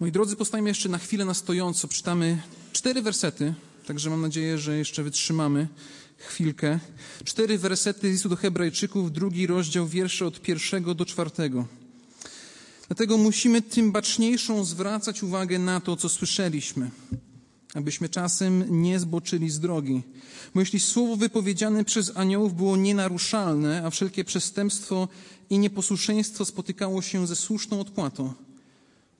Moi drodzy, postajemy jeszcze na chwilę na stojąco. Czytamy cztery wersety, także mam nadzieję, że jeszcze wytrzymamy chwilkę. Cztery wersety listu do Hebrajczyków, drugi rozdział, wiersze od pierwszego do czwartego. Dlatego musimy tym baczniejszą zwracać uwagę na to, co słyszeliśmy, abyśmy czasem nie zboczyli z drogi. Bo jeśli słowo wypowiedziane przez aniołów było nienaruszalne, a wszelkie przestępstwo i nieposłuszeństwo spotykało się ze słuszną odpłatą,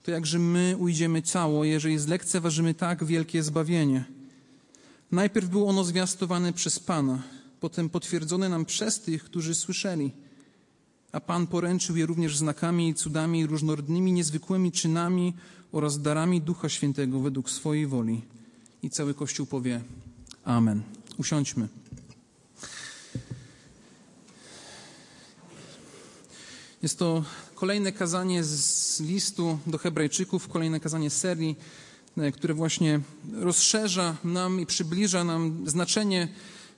to jakże my ujdziemy cało, jeżeli zlekceważymy tak wielkie zbawienie. Najpierw było ono zwiastowane przez Pana, potem potwierdzone nam przez tych, którzy słyszeli. A Pan poręczył je również znakami i cudami, różnorodnymi, niezwykłymi czynami oraz darami Ducha Świętego według swojej woli. I cały Kościół powie Amen. Usiądźmy. Jest to kolejne kazanie z listu do Hebrajczyków, kolejne kazanie serii, e, które właśnie rozszerza nam i przybliża nam znaczenie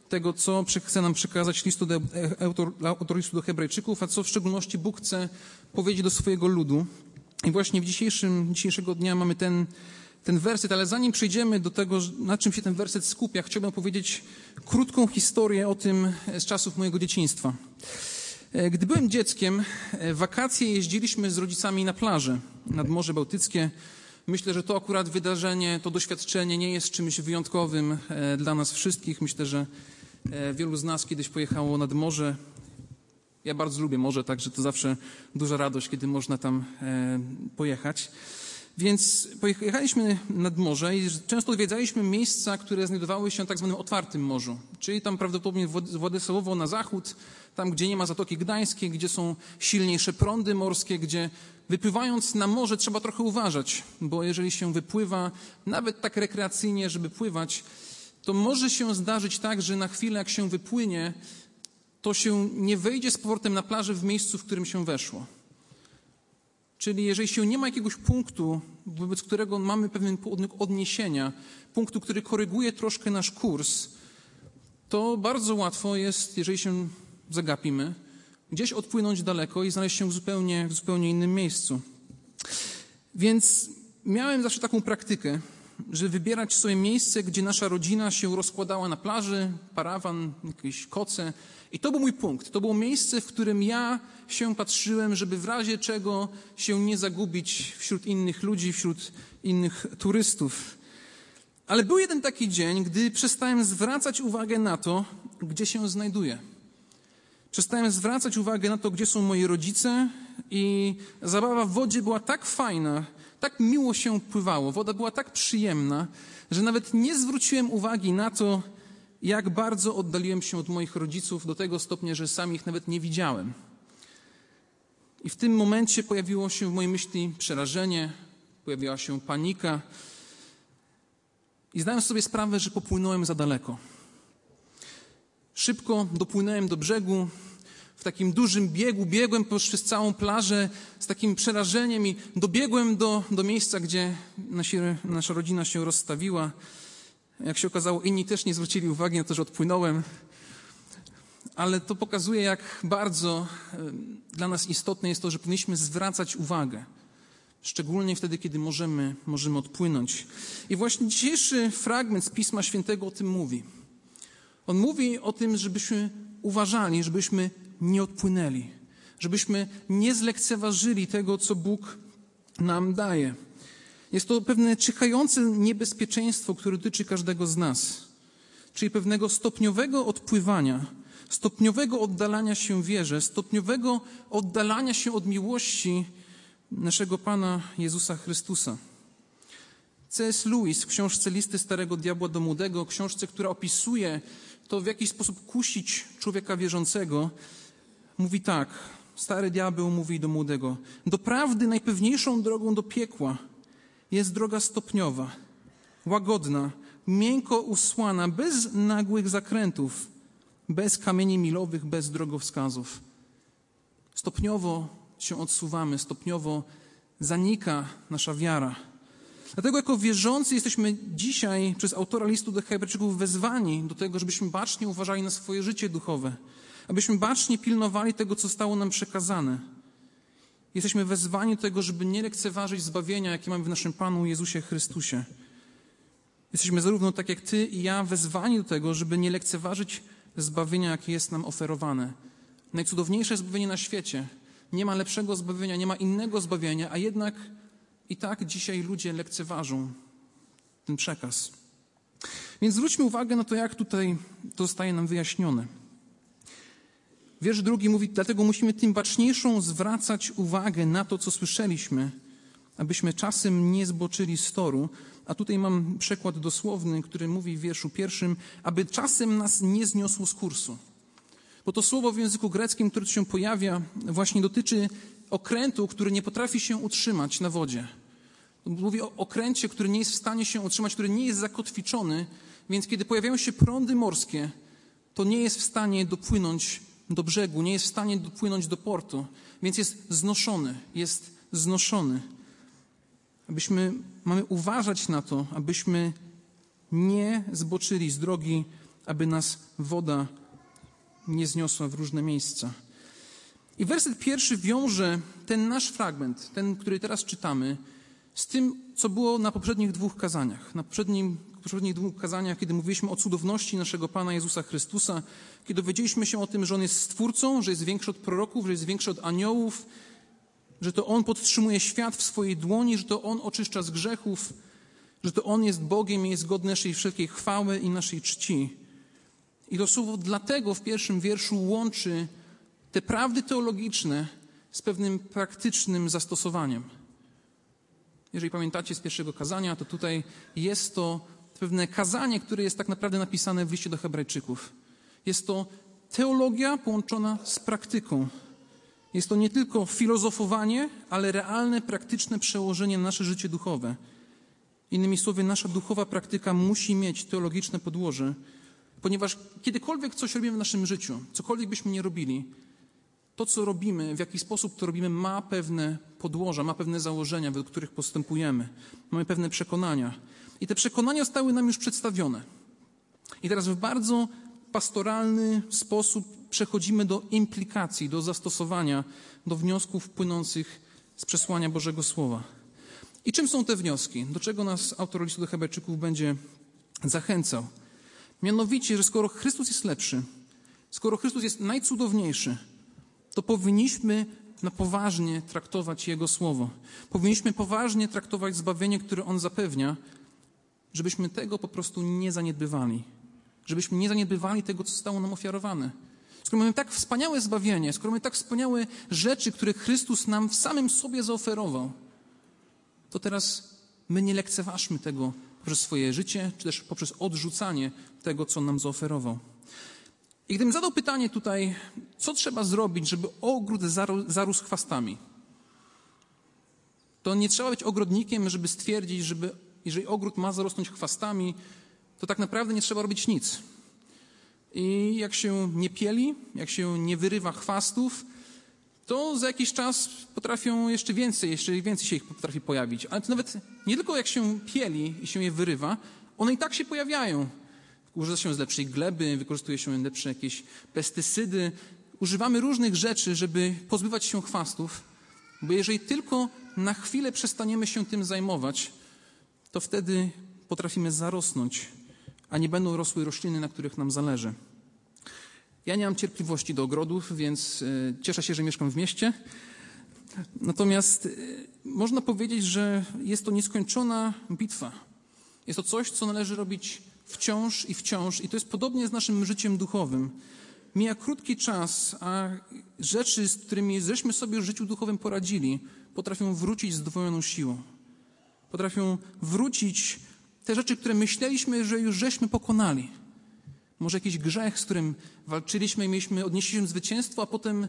tego, co chce nam przekazać listu do, e, autor, autor listu do Hebrajczyków, a co w szczególności Bóg chce powiedzieć do swojego ludu. I właśnie w dzisiejszym, dzisiejszego dnia mamy ten, ten werset, ale zanim przejdziemy do tego, na czym się ten werset skupia, chciałbym powiedzieć krótką historię o tym z czasów mojego dzieciństwa. E, gdy byłem dzieckiem, w wakacje jeździliśmy z rodzicami na plażę nad Morze Bałtyckie. Myślę, że to akurat wydarzenie, to doświadczenie nie jest czymś wyjątkowym e, dla nas wszystkich. Myślę, że e, wielu z nas kiedyś pojechało nad morze. Ja bardzo lubię morze, także to zawsze duża radość, kiedy można tam pojechać. Więc pojechaliśmy nad morze i często odwiedzaliśmy miejsca, które znajdowały się w tak zwanym otwartym morzu, czyli tam prawdopodobnie Władysławowo na zachód, tam gdzie nie ma Zatoki Gdańskiej, gdzie są silniejsze prądy morskie, gdzie wypływając na morze trzeba trochę uważać, bo jeżeli się wypływa, nawet tak rekreacyjnie, żeby pływać, to może się zdarzyć tak, że na chwilę jak się wypłynie, to się nie wejdzie z powrotem na plażę w miejscu, w którym się weszło. Czyli jeżeli się nie ma jakiegoś punktu, wobec którego mamy pewien odniesienia, punktu, który koryguje troszkę nasz kurs, to bardzo łatwo jest, jeżeli się zagapimy, gdzieś odpłynąć daleko i znaleźć się w zupełnie, w zupełnie innym miejscu. Więc miałem zawsze taką praktykę, że wybierać sobie miejsce, gdzie nasza rodzina się rozkładała na plaży, parawan, jakieś koce. I to był mój punkt. To było miejsce, w którym ja się patrzyłem, żeby w razie czego się nie zagubić wśród innych ludzi, wśród innych turystów. Ale był jeden taki dzień, gdy przestałem zwracać uwagę na to, gdzie się znajduję. Przestałem zwracać uwagę na to, gdzie są moi rodzice, i zabawa w wodzie była tak fajna, tak miło się pływało, woda była tak przyjemna, że nawet nie zwróciłem uwagi na to, jak bardzo oddaliłem się od moich rodziców do tego stopnia, że sam ich nawet nie widziałem. I w tym momencie pojawiło się w mojej myśli przerażenie, pojawiła się panika. I zdałem sobie sprawę, że popłynąłem za daleko. Szybko dopłynąłem do brzegu, w takim dużym biegu, biegłem przez całą plażę z takim przerażeniem i dobiegłem do, do miejsca, gdzie nasi, nasza rodzina się rozstawiła. Jak się okazało, inni też nie zwrócili uwagi na to, że odpłynąłem. Ale to pokazuje, jak bardzo e, dla nas istotne jest to, że powinniśmy zwracać uwagę. Szczególnie wtedy, kiedy możemy, możemy odpłynąć. I właśnie dzisiejszy fragment z Pisma Świętego o tym mówi. On mówi o tym, żebyśmy uważali, żebyśmy nie odpłynęli, żebyśmy nie zlekceważyli tego, co Bóg nam daje. Jest to pewne czyhające niebezpieczeństwo, które dotyczy każdego z nas, czyli pewnego stopniowego odpływania, stopniowego oddalania się wierze, stopniowego oddalania się od miłości naszego Pana Jezusa Chrystusa. C.S. Lewis w książce Listy Starego Diabła do Młodego, książce, która opisuje to, w jaki sposób kusić człowieka wierzącego, mówi tak. Stary diabeł mówi do młodego: Doprawdy najpewniejszą drogą do piekła jest droga stopniowa, łagodna, miękko usłana, bez nagłych zakrętów, bez kamieni milowych, bez drogowskazów. Stopniowo się odsuwamy, stopniowo zanika nasza wiara. Dlatego jako wierzący jesteśmy dzisiaj przez autora listu do Hebrajczyków wezwani do tego, żebyśmy bacznie uważali na swoje życie duchowe, abyśmy bacznie pilnowali tego, co stało nam przekazane. Jesteśmy wezwani do tego, żeby nie lekceważyć zbawienia, jakie mamy w naszym Panu Jezusie Chrystusie. Jesteśmy zarówno tak jak Ty i ja wezwani do tego, żeby nie lekceważyć zbawienia, jakie jest nam oferowane. Najcudowniejsze zbawienie na świecie. Nie ma lepszego zbawienia, nie ma innego zbawienia, a jednak i tak dzisiaj ludzie lekceważą ten przekaz. Więc zwróćmy uwagę na to, jak tutaj to zostaje nam wyjaśnione. Wiersz drugi mówi, dlatego musimy tym baczniejszą zwracać uwagę na to, co słyszeliśmy, abyśmy czasem nie zboczyli z toru. A tutaj mam przekład dosłowny, który mówi w wierszu pierwszym, aby czasem nas nie zniosło z kursu. Bo to słowo w języku greckim, które tu się pojawia, właśnie dotyczy okrętu, który nie potrafi się utrzymać na wodzie. Mówi o okręcie, który nie jest w stanie się utrzymać, który nie jest zakotwiczony, więc kiedy pojawiają się prądy morskie, to nie jest w stanie dopłynąć do brzegu, nie jest w stanie dopłynąć do portu, więc jest znoszony, jest znoszony. Abyśmy, mamy uważać na to, abyśmy nie zboczyli z drogi, aby nas woda nie zniosła w różne miejsca. I werset pierwszy wiąże ten nasz fragment, ten, który teraz czytamy, z tym, co było na poprzednich dwóch kazaniach. Na poprzednim, poprzednich dwóch kazaniach, kiedy mówiliśmy o cudowności naszego Pana Jezusa Chrystusa, kiedy dowiedzieliśmy się o tym, że On jest Stwórcą, że jest większy od proroków, że jest większy od aniołów, że to On podtrzymuje świat w swojej dłoni, że to On oczyszcza z grzechów, że to On jest Bogiem i jest godny naszej wszelkiej chwały i naszej czci. I to słowo dlatego w pierwszym wierszu łączy te prawdy teologiczne z pewnym praktycznym zastosowaniem. Jeżeli pamiętacie z pierwszego kazania, to tutaj jest to pewne kazanie, które jest tak naprawdę napisane w liście do Hebrajczyków. Jest to teologia połączona z praktyką. Jest to nie tylko filozofowanie, ale realne, praktyczne przełożenie na nasze życie duchowe. Innymi słowy, nasza duchowa praktyka musi mieć teologiczne podłoże, ponieważ kiedykolwiek coś robimy w naszym życiu, cokolwiek byśmy nie robili, to, co robimy, w jaki sposób to robimy, ma pewne podłoża, ma pewne założenia, według których postępujemy. Mamy pewne przekonania. I te przekonania zostały nam już przedstawione. I teraz w bardzo pastoralny sposób przechodzimy do implikacji, do zastosowania, do wniosków płynących z przesłania Bożego Słowa. I czym są te wnioski? Do czego nas autor listu do Hebrajczyków będzie zachęcał? Mianowicie, że skoro Chrystus jest lepszy, skoro Chrystus jest najcudowniejszy, to powinniśmy na poważnie traktować Jego Słowo. Powinniśmy poważnie traktować zbawienie, które On zapewnia, żebyśmy tego po prostu nie zaniedbywali. Żebyśmy nie zaniedbywali tego, co zostało nam ofiarowane. Skoro mamy tak wspaniałe zbawienie, skoro mamy tak wspaniałe rzeczy, które Chrystus nam w samym sobie zaoferował, to teraz my nie lekceważmy tego poprzez swoje życie, czy też poprzez odrzucanie tego, co nam zaoferował. I gdybym zadał pytanie tutaj, co trzeba zrobić, żeby ogród zarósł chwastami, to nie trzeba być ogrodnikiem, żeby stwierdzić, że jeżeli ogród ma zarosnąć chwastami, to tak naprawdę nie trzeba robić nic. I jak się nie pieli, jak się nie wyrywa chwastów, to za jakiś czas potrafią jeszcze więcej, jeszcze więcej się ich potrafi pojawić. Ale to nawet nie tylko jak się pieli i się je wyrywa, one i tak się pojawiają. Używa się z lepszej gleby, wykorzystuje się lepsze jakieś pestycydy. Używamy różnych rzeczy, żeby pozbywać się chwastów, bo jeżeli tylko na chwilę przestaniemy się tym zajmować, to wtedy potrafimy zarosnąć, a nie będą rosły rośliny, na których nam zależy. Ja nie mam cierpliwości do ogrodów, więc e, cieszę się, że mieszkam w mieście. Natomiast e, można powiedzieć, że jest to nieskończona bitwa. Jest to coś, co należy robić wciąż i wciąż, i to jest podobnie z naszym życiem duchowym. Mija krótki czas, a rzeczy, z którymi żeśmy sobie w życiu duchowym poradzili, potrafią wrócić z dwojoną siłą. Potrafią wrócić te rzeczy, które myśleliśmy, że już żeśmy pokonali. Może jakiś grzech, z którym walczyliśmy i mieliśmy odnieść się zwycięstwo, a potem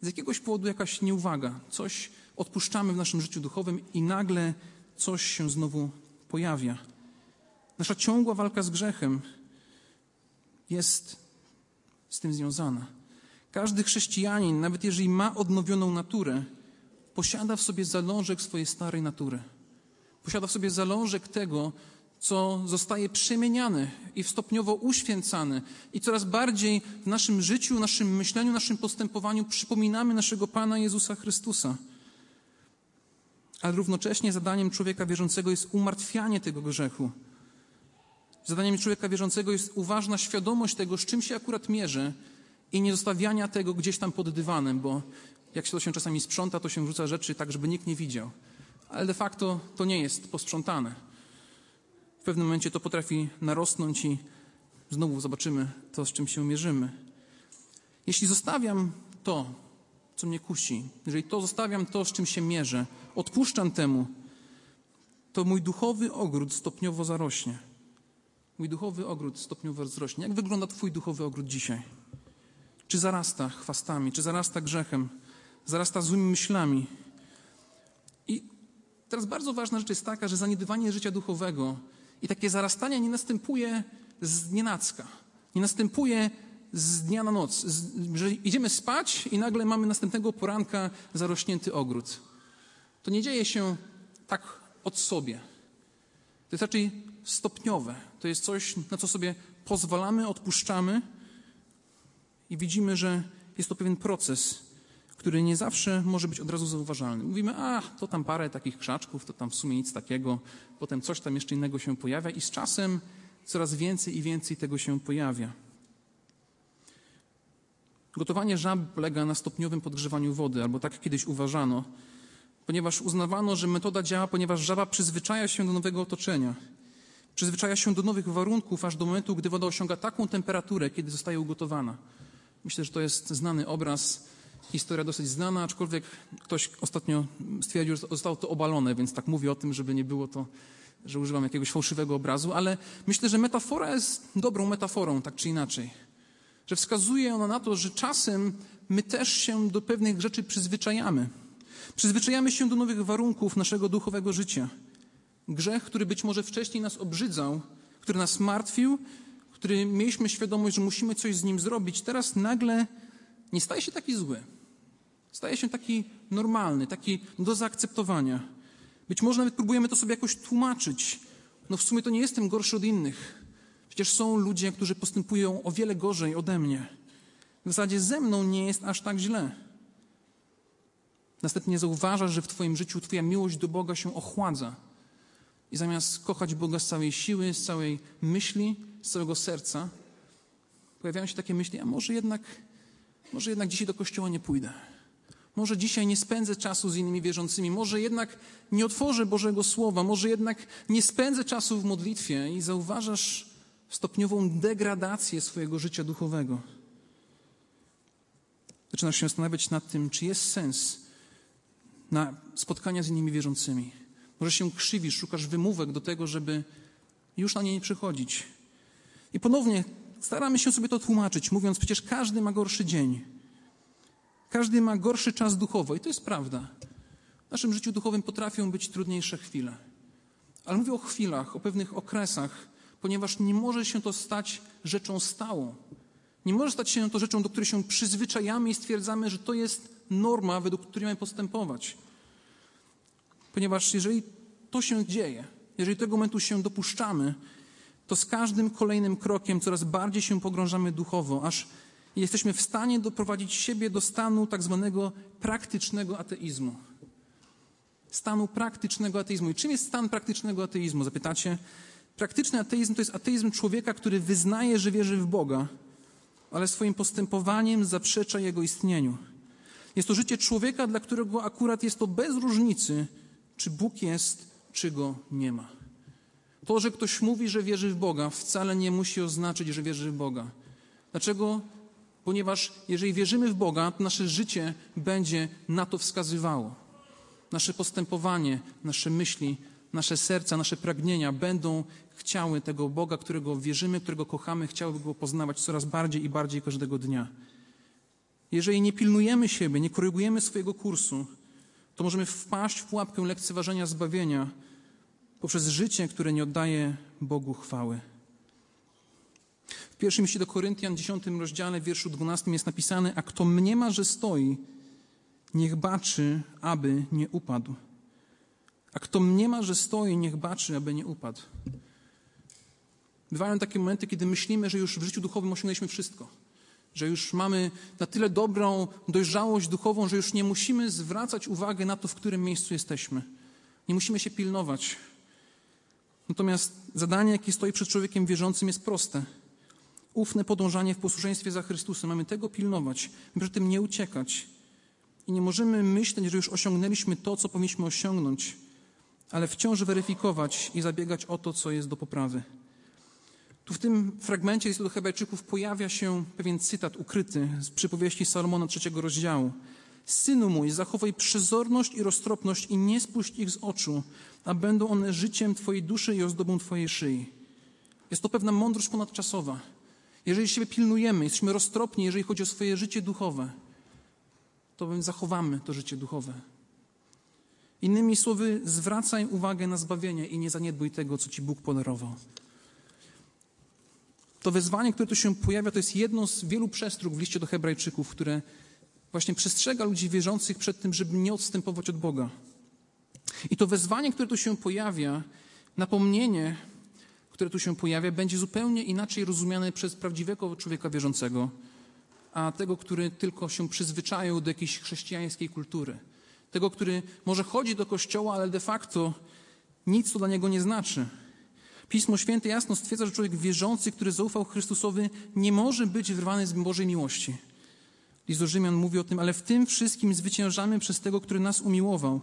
z jakiegoś powodu jakaś nieuwaga, coś odpuszczamy w naszym życiu duchowym i nagle coś się znowu pojawia. Nasza ciągła walka z grzechem jest z tym związana. Każdy chrześcijanin, nawet jeżeli ma odnowioną naturę, posiada w sobie zalążek swojej starej natury. Posiada w sobie zalążek tego, co zostaje przemieniane i stopniowo uświęcane, i coraz bardziej w naszym życiu, naszym myśleniu, naszym postępowaniu przypominamy naszego Pana Jezusa Chrystusa. ale równocześnie zadaniem człowieka wierzącego jest umartwianie tego grzechu. Zadaniem człowieka wierzącego jest uważna świadomość tego, z czym się akurat mierzy i nie zostawiania tego gdzieś tam pod dywanem, bo jak się to się czasami sprząta, to się wrzuca rzeczy tak, żeby nikt nie widział. Ale de facto to nie jest posprzątane. W pewnym momencie to potrafi narosnąć i znowu zobaczymy to, z czym się mierzymy. Jeśli zostawiam to, co mnie kusi, jeżeli to zostawiam to, z czym się mierzę, odpuszczam temu, to mój duchowy ogród stopniowo zarośnie. Mój duchowy ogród stopniowo wzrośnie. Jak wygląda Twój duchowy ogród dzisiaj? Czy zarasta chwastami, czy zarasta grzechem, zarasta złymi myślami? I teraz bardzo ważna rzecz jest taka, że zaniedbywanie życia duchowego i takie zarastanie nie następuje z nienacka. Nie następuje z dnia na noc, że idziemy spać i nagle mamy następnego poranka zarośnięty ogród. To nie dzieje się tak od sobie. To jest raczej stopniowe. To jest coś, na co sobie pozwalamy, odpuszczamy i widzimy, że jest to pewien proces, który nie zawsze może być od razu zauważalny. Mówimy, a to tam parę takich krzaczków, to tam w sumie nic takiego, potem coś tam jeszcze innego się pojawia i z czasem coraz więcej i więcej tego się pojawia. Gotowanie żaby polega na stopniowym podgrzewaniu wody, albo tak kiedyś uważano, ponieważ uznawano, że metoda działa, ponieważ żaba przyzwyczaja się do nowego otoczenia. Przyzwyczaja się do nowych warunków, aż do momentu, gdy woda osiąga taką temperaturę, kiedy zostaje ugotowana. Myślę, że to jest znany obraz, historia dosyć znana, aczkolwiek ktoś ostatnio stwierdził, że zostało to obalone, więc tak mówię o tym, żeby nie było to, że używam jakiegoś fałszywego obrazu, ale myślę, że metafora jest dobrą metaforą, tak czy inaczej że wskazuje ona na to, że czasem my też się do pewnych rzeczy przyzwyczajamy. Przyzwyczajamy się do nowych warunków naszego duchowego życia. Grzech, który być może wcześniej nas obrzydzał, który nas martwił, który mieliśmy świadomość, że musimy coś z nim zrobić, teraz nagle nie staje się taki zły. Staje się taki normalny, taki do zaakceptowania. Być może nawet próbujemy to sobie jakoś tłumaczyć. No w sumie to nie jestem gorszy od innych. Przecież są ludzie, którzy postępują o wiele gorzej ode mnie. W zasadzie ze mną nie jest aż tak źle. Następnie zauważasz, że w Twoim życiu Twoja miłość do Boga się ochładza. I zamiast kochać Boga z całej siły, z całej myśli, z całego serca, pojawiają się takie myśli, a może jednak, może jednak dzisiaj do kościoła nie pójdę. Może dzisiaj nie spędzę czasu z innymi wierzącymi, może jednak nie otworzę Bożego Słowa, może jednak nie spędzę czasu w modlitwie i zauważasz, stopniową degradację swojego życia duchowego. Zaczynasz się zastanawiać nad tym, czy jest sens na spotkania z innymi wierzącymi. Może się krzywisz, szukasz wymówek do tego, żeby już na nie nie przychodzić. I ponownie staramy się sobie to tłumaczyć, mówiąc, przecież każdy ma gorszy dzień. Każdy ma gorszy czas duchowo i to jest prawda. W naszym życiu duchowym potrafią być trudniejsze chwile. Ale mówię o chwilach, o pewnych okresach, ponieważ nie może się to stać rzeczą stałą. Nie może stać się to rzeczą, do której się przyzwyczajamy i stwierdzamy, że to jest norma, według której mamy postępować. Ponieważ jeżeli to się dzieje, jeżeli tego momentu się dopuszczamy, to z każdym kolejnym krokiem coraz bardziej się pogrążamy duchowo, aż jesteśmy w stanie doprowadzić siebie do stanu tak zwanego praktycznego ateizmu. Stanu praktycznego ateizmu. I czym jest stan praktycznego ateizmu? Zapytacie. Praktyczny ateizm to jest ateizm człowieka, który wyznaje, że wierzy w Boga, ale swoim postępowaniem zaprzecza Jego istnieniu. Jest to życie człowieka, dla którego akurat jest to bez różnicy, czy Bóg jest, czy Go nie ma. To, że ktoś mówi, że wierzy w Boga, wcale nie musi oznaczać, że wierzy w Boga. Dlaczego? Ponieważ jeżeli wierzymy w Boga, to nasze życie będzie na to wskazywało. Nasze postępowanie, nasze myśli, nasze serca, nasze pragnienia będą chciały tego Boga, którego wierzymy, którego kochamy, chciałyby go poznawać coraz bardziej i bardziej każdego dnia. Jeżeli nie pilnujemy siebie, nie korygujemy swojego kursu, to możemy wpaść w pułapkę lekceważenia zbawienia poprzez życie, które nie oddaje Bogu chwały. W pierwszym liście do Koryntian, 10 rozdziale, wierszu 12 jest napisane: A kto mniema, że stoi, niech baczy, aby nie upadł. A kto mniema, że stoi, niech baczy, aby nie upadł. Bywają takie momenty, kiedy myślimy, że już w życiu duchowym osiągnęliśmy wszystko. Że już mamy na tyle dobrą dojrzałość duchową, że już nie musimy zwracać uwagi na to, w którym miejscu jesteśmy. Nie musimy się pilnować. Natomiast zadanie, jakie stoi przed człowiekiem wierzącym, jest proste. Ufne podążanie w posłuszeństwie za Chrystusem. Mamy tego pilnować, przy tym nie uciekać. I nie możemy myśleć, że już osiągnęliśmy to, co powinniśmy osiągnąć, ale wciąż weryfikować i zabiegać o to, co jest do poprawy. Tu w tym fragmencie listu do Hebrajczyków pojawia się pewien cytat ukryty z przypowieści Salomona trzeciego rozdziału. Synu mój, zachowaj przezorność i roztropność i nie spuść ich z oczu, a będą one życiem Twojej duszy i ozdobą Twojej szyi. Jest to pewna mądrość ponadczasowa. Jeżeli siebie pilnujemy, jesteśmy roztropni, jeżeli chodzi o swoje życie duchowe, to zachowamy to życie duchowe. Innymi słowy, zwracaj uwagę na zbawienie i nie zaniedbuj tego, co Ci Bóg podarował. To wezwanie, które tu się pojawia, to jest jedno z wielu przestróg w liście do Hebrajczyków, które właśnie przestrzega ludzi wierzących przed tym, żeby nie odstępować od Boga. I to wezwanie, które tu się pojawia, napomnienie, które tu się pojawia, będzie zupełnie inaczej rozumiane przez prawdziwego człowieka wierzącego, a tego, który tylko się przyzwyczaił do jakiejś chrześcijańskiej kultury. Tego, który może chodzi do kościoła, ale de facto nic to dla niego nie znaczy. Pismo Święte jasno stwierdza, że człowiek wierzący, który zaufał Chrystusowi, nie może być wyrwany z Bożej miłości. List Rzymian mówi o tym, ale w tym wszystkim zwyciężamy przez tego, który nas umiłował.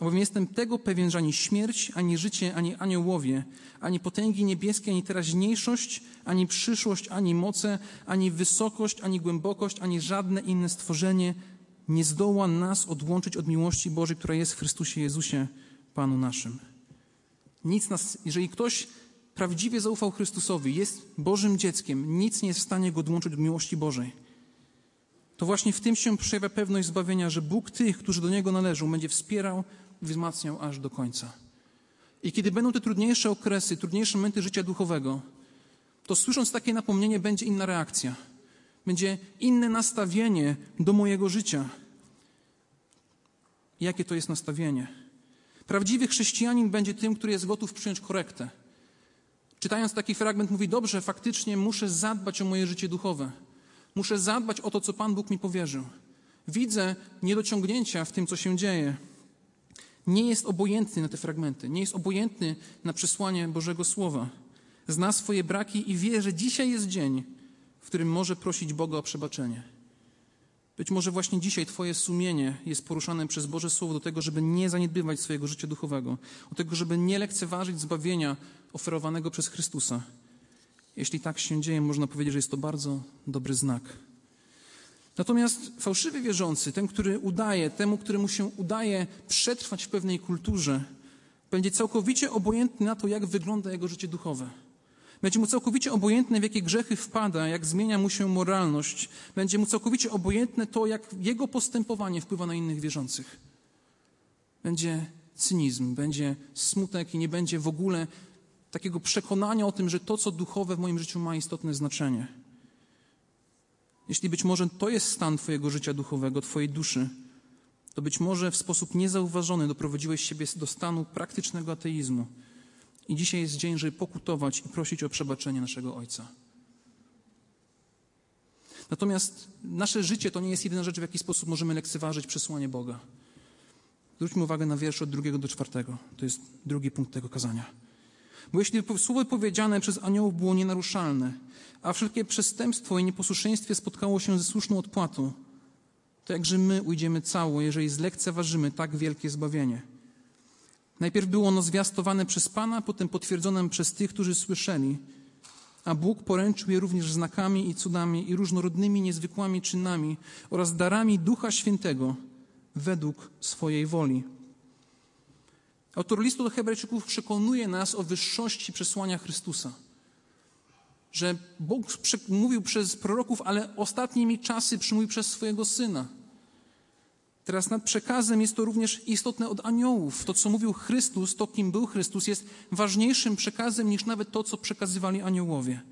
Albowiem jestem tego pewien, że ani śmierć, ani życie, ani aniołowie, ani potęgi niebieskie, ani teraźniejszość, ani przyszłość, ani moce, ani wysokość, ani głębokość, ani żadne inne stworzenie nie zdoła nas odłączyć od miłości Bożej, która jest w Chrystusie Jezusie, Panu naszym. Nic nas, jeżeli ktoś prawdziwie zaufał Chrystusowi, jest Bożym dzieckiem, nic nie jest w stanie go odłączyć od miłości Bożej. To właśnie w tym się przejawia pewność zbawienia, że Bóg tych, którzy do Niego należą, będzie wspierał i wzmacniał aż do końca. I kiedy będą te trudniejsze okresy, trudniejsze momenty życia duchowego, to słysząc takie napomnienie, będzie inna reakcja. Będzie inne nastawienie do mojego życia. Jakie to jest nastawienie? Prawdziwy chrześcijanin będzie tym, który jest gotów przyjąć korektę. Czytając taki fragment, mówi: Dobrze, faktycznie muszę zadbać o moje życie duchowe. Muszę zadbać o to, co Pan Bóg mi powierzył. Widzę niedociągnięcia w tym, co się dzieje. Nie jest obojętny na te fragmenty, nie jest obojętny na przesłanie Bożego Słowa. Zna swoje braki i wie, że dzisiaj jest dzień, w którym może prosić Boga o przebaczenie. Być może właśnie dzisiaj Twoje sumienie jest poruszane przez Boże Słowo do tego, żeby nie zaniedbywać swojego życia duchowego, do tego, żeby nie lekceważyć zbawienia oferowanego przez Chrystusa. Jeśli tak się dzieje, można powiedzieć, że jest to bardzo dobry znak. Natomiast fałszywy wierzący, ten, który udaje, temu, któremu się udaje przetrwać w pewnej kulturze, będzie całkowicie obojętny na to, jak wygląda jego życie duchowe. Będzie mu całkowicie obojętne, w jakie grzechy wpada, jak zmienia mu się moralność. Będzie mu całkowicie obojętne to, jak jego postępowanie wpływa na innych wierzących. Będzie cynizm, będzie smutek i nie będzie w ogóle takiego przekonania o tym, że to, co duchowe w moim życiu ma istotne znaczenie. Jeśli być może to jest stan Twojego życia duchowego, Twojej duszy, to być może w sposób niezauważony doprowadziłeś siebie do stanu praktycznego ateizmu. I dzisiaj jest dzień, żeby pokutować i prosić o przebaczenie naszego Ojca. Natomiast nasze życie to nie jest jedyna rzecz, w jaki sposób możemy lekceważyć przesłanie Boga. Zwróćmy uwagę na wiersz od drugiego do czwartego. To jest drugi punkt tego kazania. Bo jeśli słowo powiedziane przez aniołów było nienaruszalne, a wszelkie przestępstwo i nieposłuszeństwie spotkało się ze słuszną odpłatą, to jakże my ujdziemy cało, jeżeli zlekceważymy tak wielkie zbawienie. Najpierw było ono zwiastowane przez Pana, potem potwierdzone przez tych, którzy słyszeli, a Bóg poręczył je również znakami i cudami i różnorodnymi niezwykłymi czynami oraz darami Ducha Świętego według swojej woli. Autor listu do Hebrajczyków przekonuje nas o wyższości przesłania Chrystusa. Że Bóg mówił przez proroków, ale ostatnimi czasy przymówił przez swojego Syna. Teraz nad przekazem jest to również istotne od aniołów. To, co mówił Chrystus, to, kim był Chrystus, jest ważniejszym przekazem niż nawet to, co przekazywali aniołowie.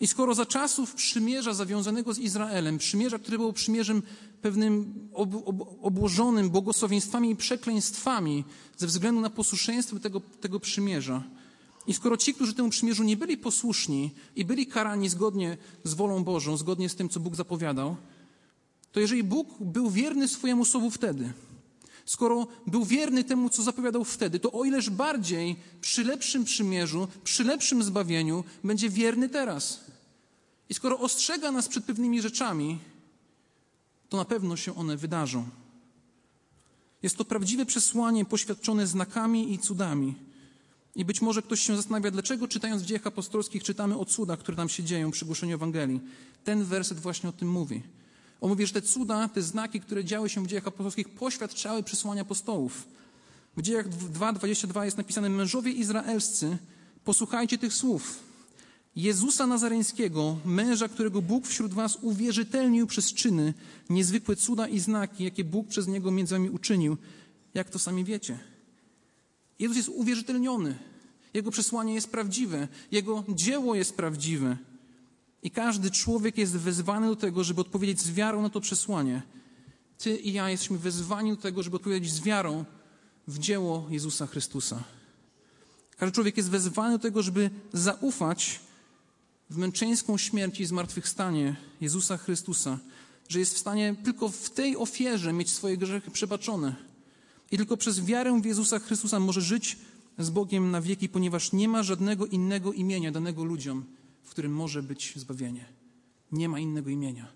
I skoro za czasów przymierza zawiązanego z Izraelem, przymierza, które było przymierzem pewnym ob, ob, obłożonym błogosławieństwami i przekleństwami ze względu na posłuszeństwo tego, tego przymierza, i skoro ci, którzy temu przymierzu nie byli posłuszni i byli karani zgodnie z wolą Bożą, zgodnie z tym, co Bóg zapowiadał, to jeżeli Bóg był wierny swojemu słowu wtedy, Skoro był wierny temu, co zapowiadał wtedy, to o ileż bardziej przy lepszym przymierzu, przy lepszym zbawieniu będzie wierny teraz. I skoro ostrzega nas przed pewnymi rzeczami, to na pewno się one wydarzą. Jest to prawdziwe przesłanie poświadczone znakami i cudami. I być może ktoś się zastanawia, dlaczego czytając w dziejach apostolskich czytamy o cudach, które tam się dzieją przy głoszeniu Ewangelii. Ten werset właśnie o tym mówi. On mówi, że te cuda, te znaki, które działy się w dziejach apostolskich, poświadczały przesłania apostołów. W dziejach 2:22 jest napisane: Mężowie izraelscy, posłuchajcie tych słów. Jezusa Nazareńskiego, męża, którego Bóg wśród was uwierzytelnił przez czyny, niezwykłe cuda i znaki, jakie Bóg przez niego między wami uczynił, jak to sami wiecie. Jezus jest uwierzytelniony. Jego przesłanie jest prawdziwe, jego dzieło jest prawdziwe. I każdy człowiek jest wezwany do tego, żeby odpowiedzieć z wiarą na to przesłanie. Ty i ja jesteśmy wezwani do tego, żeby odpowiedzieć z wiarą w dzieło Jezusa Chrystusa. Każdy człowiek jest wezwany do tego, żeby zaufać w męczeńską śmierć i zmartwychwstanie Jezusa Chrystusa, że jest w stanie tylko w tej ofierze mieć swoje grzechy przebaczone. I tylko przez wiarę w Jezusa Chrystusa może żyć z Bogiem na wieki, ponieważ nie ma żadnego innego imienia danego ludziom, w którym może być zbawienie. Nie ma innego imienia.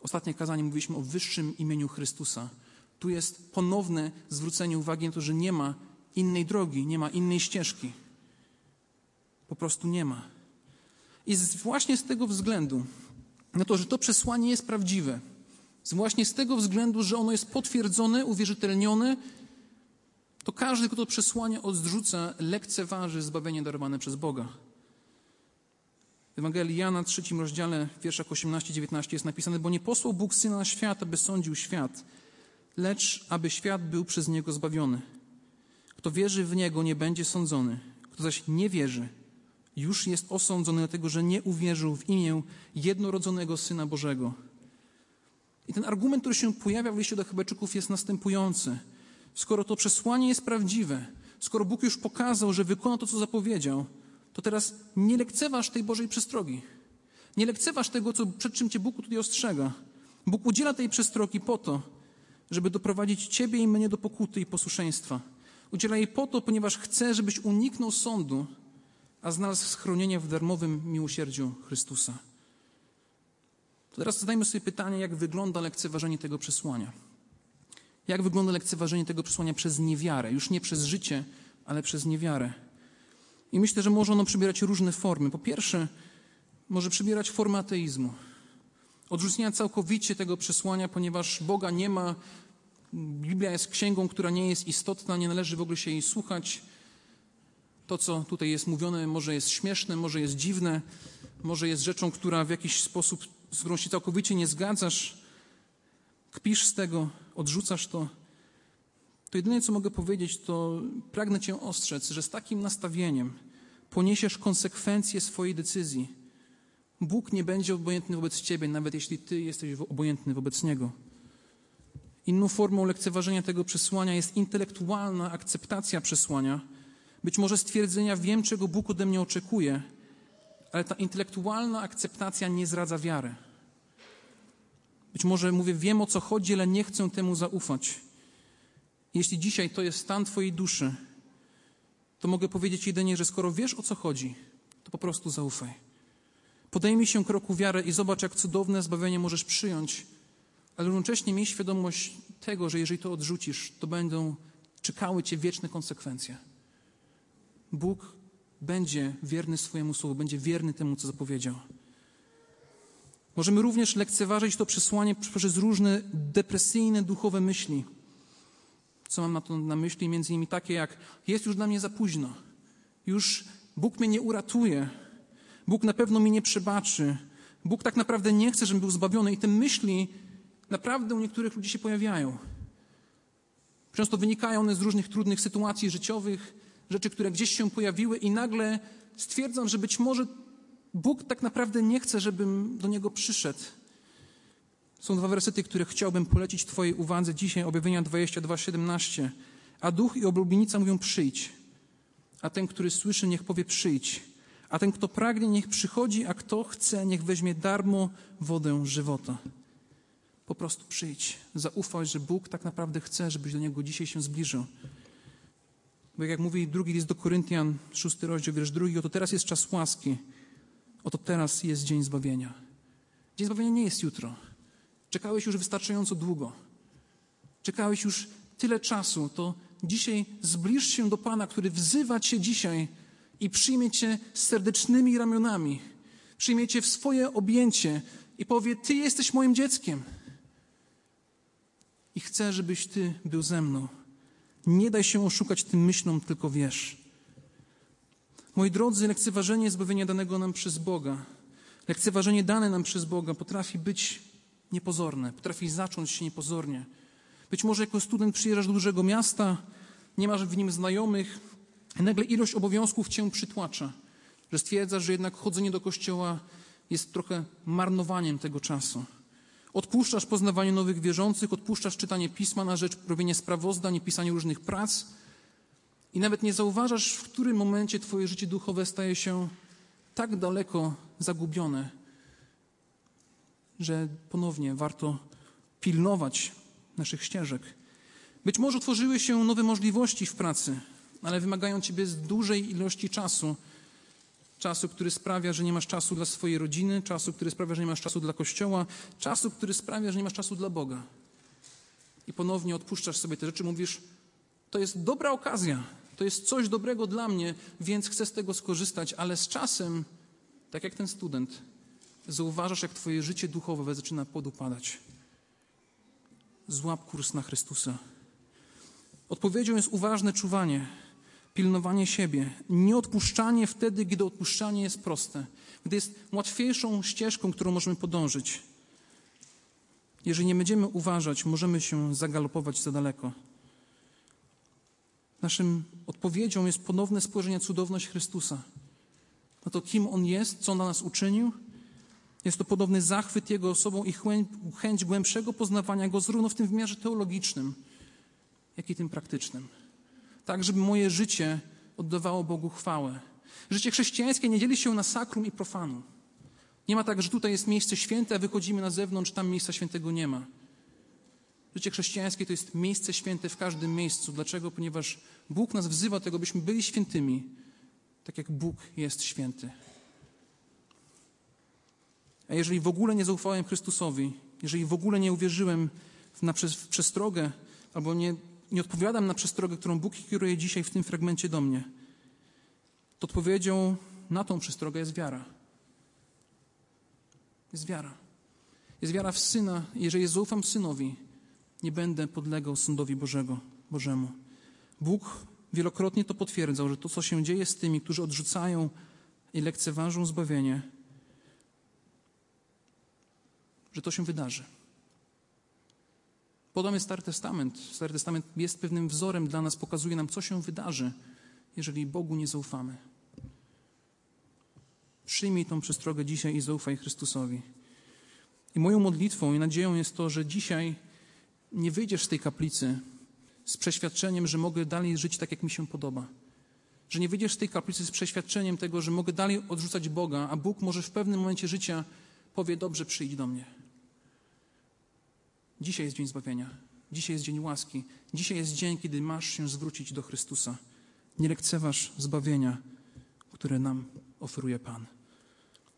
Ostatnie kazanie mówiliśmy o wyższym imieniu Chrystusa. Tu jest ponowne zwrócenie uwagi na to, że nie ma innej drogi, nie ma innej ścieżki. Po prostu nie ma. I właśnie z tego względu, na to, że to przesłanie jest prawdziwe, właśnie z tego względu, że ono jest potwierdzone, uwierzytelnione, to każdy, kto to przesłanie odrzuca, lekceważy zbawienie darowane przez Boga. W Ewangelii Jana, trzecim rozdziale, w wierszach 18-19 jest napisane, bo nie posłał Bóg Syna na świat, aby sądził świat, lecz aby świat był przez Niego zbawiony. Kto wierzy w Niego, nie będzie sądzony. Kto zaś nie wierzy, już jest osądzony dlatego, że nie uwierzył w imię jednorodzonego Syna Bożego. I ten argument, który się pojawia w liście do Hebrajczyków jest następujący. Skoro to przesłanie jest prawdziwe, skoro Bóg już pokazał, że wykona to, co zapowiedział, to teraz nie lekceważ tej Bożej przestrogi. Nie lekceważ tego, co, przed czym Cię Bóg tutaj ostrzega. Bóg udziela tej przestrogi po to, żeby doprowadzić Ciebie i mnie do pokuty i posłuszeństwa. Udziela jej po to, ponieważ chce, żebyś uniknął sądu, a znalazł schronienie w darmowym miłosierdziu Chrystusa. To teraz zadajmy sobie pytanie, jak wygląda lekceważenie tego przesłania. Jak wygląda lekceważenie tego przesłania przez niewiarę? Już nie przez życie, ale przez niewiarę. I myślę, że może ono przybierać różne formy. Po pierwsze, może przybierać formę ateizmu. Odrzucenia całkowicie tego przesłania, ponieważ Boga nie ma. Biblia jest księgą, która nie jest istotna, nie należy w ogóle się jej słuchać. To, co tutaj jest mówione, może jest śmieszne, może jest dziwne, może jest rzeczą, która w jakiś sposób, z którą się całkowicie nie zgadzasz, kpisz z tego, odrzucasz to. To jedyne, co mogę powiedzieć, to pragnę Cię ostrzec, że z takim nastawieniem poniesiesz konsekwencje swojej decyzji. Bóg nie będzie obojętny wobec Ciebie, nawet jeśli Ty jesteś obojętny wobec Niego. Inną formą lekceważenia tego przesłania jest intelektualna akceptacja przesłania, być może stwierdzenia, wiem, czego Bóg ode mnie oczekuje, ale ta intelektualna akceptacja nie zradza wiary. Być może mówię, wiem o co chodzi, ale nie chcę temu zaufać. Jeśli dzisiaj to jest stan Twojej duszy, to mogę powiedzieć jedynie, że skoro wiesz o co chodzi, to po prostu zaufaj. Podejmij się kroku wiary i zobacz, jak cudowne zbawienie możesz przyjąć, ale równocześnie miej świadomość tego, że jeżeli to odrzucisz, to będą czekały Cię wieczne konsekwencje. Bóg będzie wierny swojemu słowu, będzie wierny temu, co zapowiedział. Możemy również lekceważyć to przesłanie przez różne depresyjne, duchowe myśli. Co mam na to na myśli? Między innymi takie jak jest już dla mnie za późno. Już Bóg mnie nie uratuje. Bóg na pewno mi nie przebaczy. Bóg tak naprawdę nie chce, żebym był zbawiony. I te myśli naprawdę u niektórych ludzi się pojawiają. Często wynikają one z różnych trudnych sytuacji życiowych, rzeczy, które gdzieś się pojawiły i nagle stwierdzam, że być może Bóg tak naprawdę nie chce, żebym do Niego przyszedł. Są dwa wersety, które chciałbym polecić Twojej uwadze dzisiaj, objawienia 22:17. A duch i oblubienica mówią przyjdź, a ten, który słyszy, niech powie przyjdź, a ten, kto pragnie, niech przychodzi, a kto chce, niech weźmie darmo wodę żywota. Po prostu przyjdź, zaufaj, że Bóg tak naprawdę chce, żebyś do Niego dzisiaj się zbliżył. Bo jak mówi drugi list do Koryntian, szósty rozdział, wiersz drugi, oto teraz jest czas łaski, oto teraz jest dzień zbawienia. Dzień zbawienia nie jest jutro. Czekałeś już wystarczająco długo. Czekałeś już tyle czasu, to dzisiaj zbliż się do Pana, który wzywa Cię dzisiaj i przyjmie Cię serdecznymi ramionami. Przyjmie Cię w swoje objęcie i powie: Ty jesteś moim dzieckiem. I chcę, żebyś Ty był ze mną. Nie daj się oszukać tym myślom, tylko wiesz. Moi drodzy, lekceważenie zbawienia danego nam przez Boga, lekceważenie dane nam przez Boga potrafi być niepozorne, potrafi zacząć się niepozornie. Być może jako student przyjeżdżasz do dużego miasta, nie masz w nim znajomych, i nagle ilość obowiązków cię przytłacza, że stwierdzasz, że jednak chodzenie do kościoła jest trochę marnowaniem tego czasu. Odpuszczasz poznawanie nowych wierzących, odpuszczasz czytanie pisma na rzecz robienia sprawozdań, pisanie różnych prac i nawet nie zauważasz, w którym momencie twoje życie duchowe staje się tak daleko zagubione, że ponownie warto pilnować naszych ścieżek. Być może tworzyły się nowe możliwości w pracy, ale wymagają ciebie z dużej ilości czasu. Czasu, który sprawia, że nie masz czasu dla swojej rodziny, czasu, który sprawia, że nie masz czasu dla kościoła, czasu, który sprawia, że nie masz czasu dla Boga. I ponownie odpuszczasz sobie te rzeczy, mówisz: To jest dobra okazja, to jest coś dobrego dla mnie, więc chcę z tego skorzystać, ale z czasem, tak jak ten student, zauważasz, jak Twoje życie duchowe zaczyna podupadać. Złap kurs na Chrystusa. Odpowiedzią jest uważne czuwanie, pilnowanie siebie, nieodpuszczanie wtedy, gdy odpuszczanie jest proste, gdy jest łatwiejszą ścieżką, którą możemy podążyć. Jeżeli nie będziemy uważać, możemy się zagalopować za daleko. Naszym odpowiedzią jest ponowne spojrzenie na cudowność Chrystusa. Na to, kim On jest, co dla nas uczynił. Jest to podobny zachwyt Jego osobą i chęć głębszego poznawania Go zarówno w tym wymiarze teologicznym, jak i tym praktycznym. Tak, żeby moje życie oddawało Bogu chwałę. Życie chrześcijańskie nie dzieli się na sakrum i profanu. Nie ma tak, że tutaj jest miejsce święte, a wychodzimy na zewnątrz, tam miejsca świętego nie ma. Życie chrześcijańskie to jest miejsce święte w każdym miejscu. Dlaczego? Ponieważ Bóg nas wzywa do tego, byśmy byli świętymi, tak jak Bóg jest święty. A jeżeli w ogóle nie zaufałem Chrystusowi, jeżeli w ogóle nie uwierzyłem na w przestrogę, albo nie, nie odpowiadam na przestrogę, którą Bóg kieruje dzisiaj w tym fragmencie do mnie, to odpowiedzią na tą przestrogę jest wiara. Jest wiara. Jest wiara w Syna. Jeżeli zaufam Synowi, nie będę podlegał sądowi Bożego, Bożemu. Bóg wielokrotnie to potwierdzał, że to, co się dzieje z tymi, którzy odrzucają i lekceważą zbawienie, że to się wydarzy. Podobnie Stary Testament. Stary Testament jest pewnym wzorem dla nas, pokazuje nam, co się wydarzy, jeżeli Bogu nie zaufamy. Przyjmij tą przestrogę dzisiaj i zaufaj Chrystusowi. I moją modlitwą i nadzieją jest to, że dzisiaj nie wyjdziesz z tej kaplicy z przeświadczeniem, że mogę dalej żyć tak, jak mi się podoba. Że nie wyjdziesz z tej kaplicy z przeświadczeniem tego, że mogę dalej odrzucać Boga, a Bóg może w pewnym momencie życia powie: Dobrze, przyjdź do mnie. Dzisiaj jest dzień zbawienia. Dzisiaj jest dzień łaski. Dzisiaj jest dzień, kiedy masz się zwrócić do Chrystusa. Nie lekceważ zbawienia, które nam oferuje Pan.